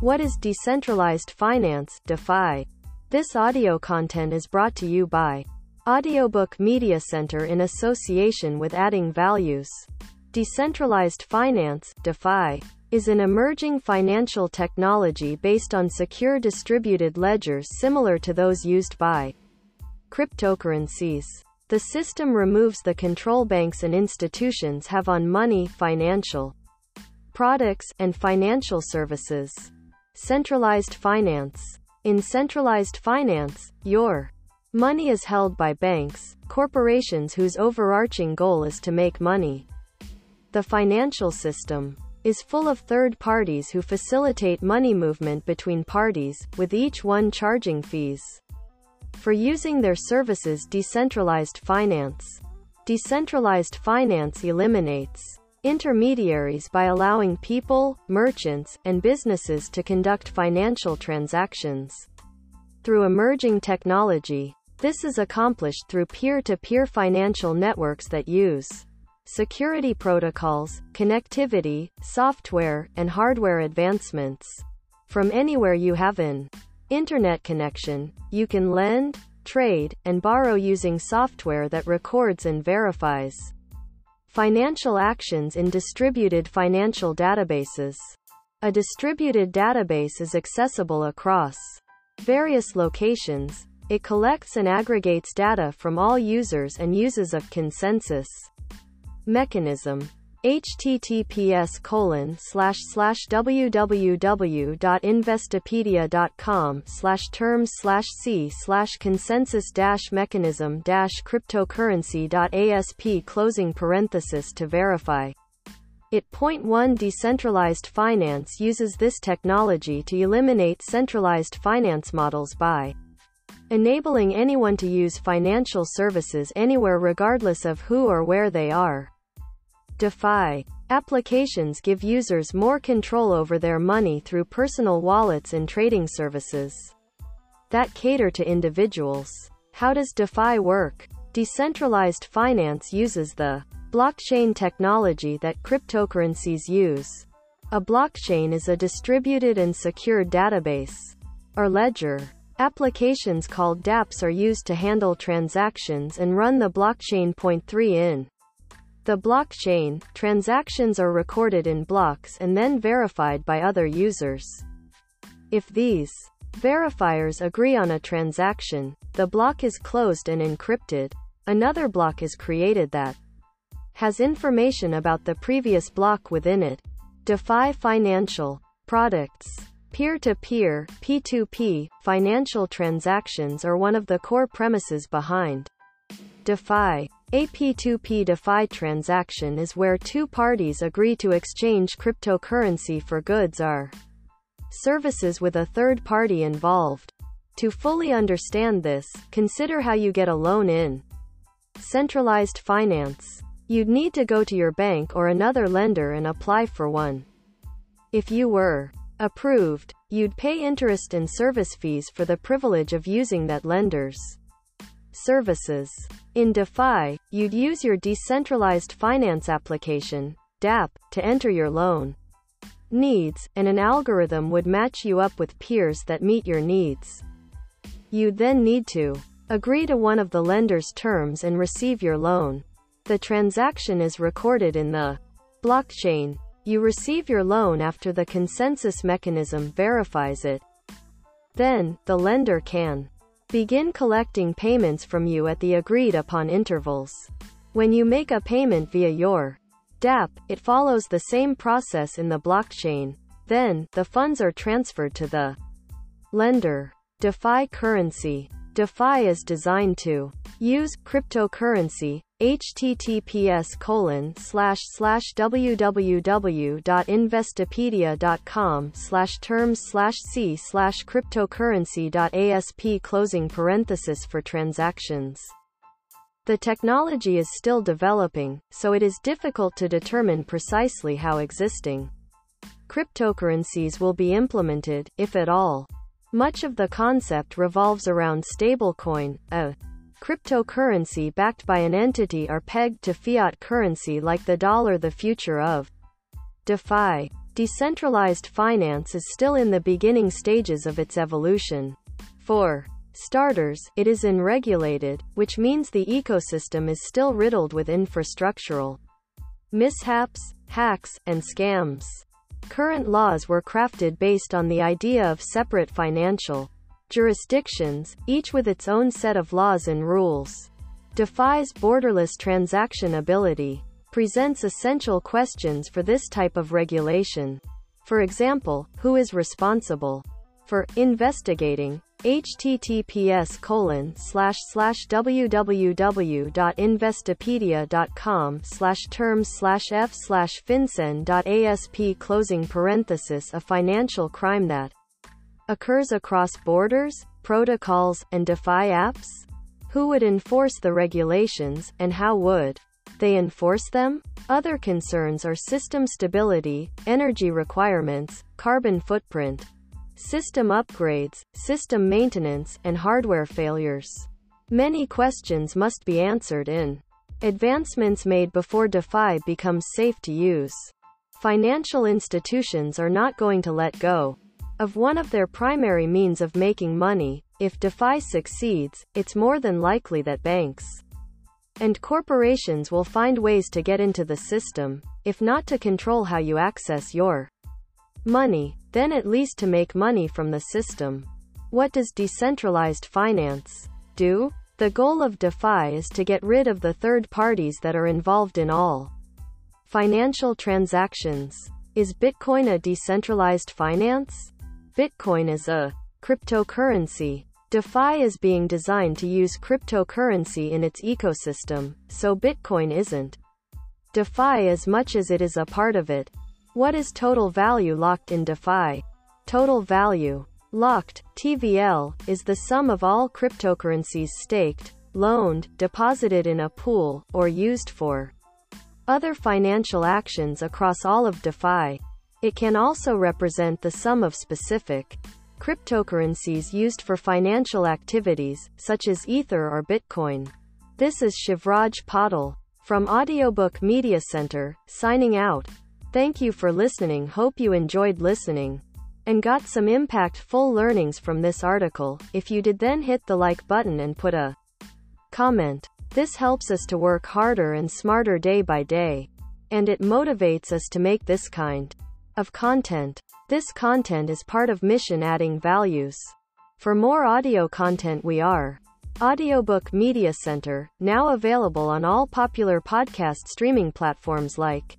What is decentralized finance, DeFi? This audio content is brought to you by Audiobook Media Center in association with Adding Values. Decentralized finance, DeFi, is an emerging financial technology based on secure distributed ledgers similar to those used by cryptocurrencies. The system removes the control banks and institutions have on money, financial products, and financial services. Centralized finance. In centralized finance, your money is held by banks, corporations whose overarching goal is to make money. The financial system is full of third parties who facilitate money movement between parties, with each one charging fees for using their services decentralized finance. Decentralized finance eliminates intermediaries by allowing people, merchants, and businesses to conduct financial transactions. Through emerging technology, this is accomplished through peer-to-peer financial networks that use security protocols, connectivity, software, and hardware advancements. From anywhere you have an internet connection, you can lend, trade, and borrow using software that records and verifies financial actions in distributed financial databases. A distributed database is accessible across various locations. It collects and aggregates data from all users and uses a consensus mechanism https colon slash slash www.investopedia.com slash terms slash c slash consensus dash mechanism dash cryptocurrency.asp closing parenthesis to verify. It. Point 1 Decentralized finance uses this technology to eliminate centralized finance models by enabling anyone to use financial services anywhere regardless of who or where they are. DeFi applications give users more control over their money through personal wallets and trading services that cater to individuals. How does DeFi work? Decentralized finance uses the blockchain technology that cryptocurrencies use. A blockchain is a distributed and secured database, or ledger. Applications called dApps are used to handle transactions and run the blockchain. Point 3 in the blockchain, transactions are recorded in blocks and then verified by other users. If these verifiers agree on a transaction, the block is closed and encrypted. Another block is created that has information about the previous block within it. DeFi financial products. Peer-to-peer, P2P, financial transactions are one of the core premises behind DeFi. A P2P DeFi transaction is where two parties agree to exchange cryptocurrency for goods or services with a third party involved. To fully understand this, consider how you get a loan in centralized finance. You'd need to go to your bank or another lender and apply for one. If you were approved, you'd pay interest and service fees for the privilege of using that lender's services. In DeFi, you'd use your decentralized finance application, dApp, to enter your loan needs, and an algorithm would match you up with peers that meet your needs. You'd then need to agree to one of the lender's terms and receive your loan. The transaction is recorded in the blockchain. You receive your loan after the consensus mechanism verifies it. Then, the lender can begin collecting payments from you at the agreed upon intervals. When you make a payment via your dApp, it follows the same process in the blockchain. Then, the funds are transferred to the lender. DeFi currency. DeFi is designed to use cryptocurrency https colon slash slash www.investopedia.com slash terms slash c slash cryptocurrency.asp closing parenthesis for transactions. The technology is still developing, so it is difficult to determine precisely how existing cryptocurrencies will be implemented, if at all. Much of the concept revolves around stablecoin, a cryptocurrency backed by an entity are pegged to fiat currency like the dollar the future of DeFi Decentralized finance is still in the beginning stages of its evolution. For starters, it is unregulated, which means the ecosystem is still riddled with infrastructural mishaps, hacks, and scams. Current laws were crafted based on the idea of separate financial jurisdictions, each with its own set of laws and rules. DeFi's borderless transaction ability presents essential questions for this type of regulation. For example, who is responsible for investigating https colon slash slash www.investopedia.com slash terms slash f slash fincen.asp closing parenthesis a financial crime that occurs across borders, protocols, and DeFi apps? Who would enforce the regulations, and how would they enforce them? Other concerns are system stability, energy requirements, carbon footprint, system upgrades, system maintenance, and hardware failures. Many questions must be answered in advancements made before DeFi becomes safe to use. Financial institutions are not going to let go of one of their primary means of making money. If DeFi succeeds, it's more than likely that banks and corporations will find ways to get into the system, if not to control how you access your money, then at least to make money from the system. What does decentralized finance do? The goal of DeFi is to get rid of the third parties that are involved in all financial transactions. Is Bitcoin a decentralized finance? Bitcoin is a cryptocurrency. DeFi is being designed to use cryptocurrency in its ecosystem, so Bitcoin isn't. DeFi as much as it is a part of it. What is total value locked in DeFi? Total value locked, TVL, is the sum of all cryptocurrencies staked, loaned, deposited in a pool, or used for other financial actions across all of DeFi. It can also represent the sum of specific cryptocurrencies used for financial activities, such as Ether or Bitcoin. This is Shivraj Patil from Audiobook Media Center, signing out. Thank you for listening. Hope you enjoyed listening and got some impactful learnings from this article. If you did, then hit the like button and put a comment. This helps us to work harder and smarter day by day. And it motivates us to make this kind of content. This content is part of mission adding values. For more audio content, we are Audiobook Media Center, now available on all popular podcast streaming platforms like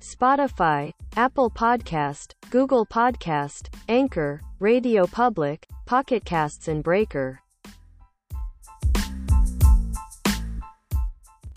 Spotify, Apple Podcast, Google Podcast, Anchor, Radio Public, Pocket Casts and Breaker.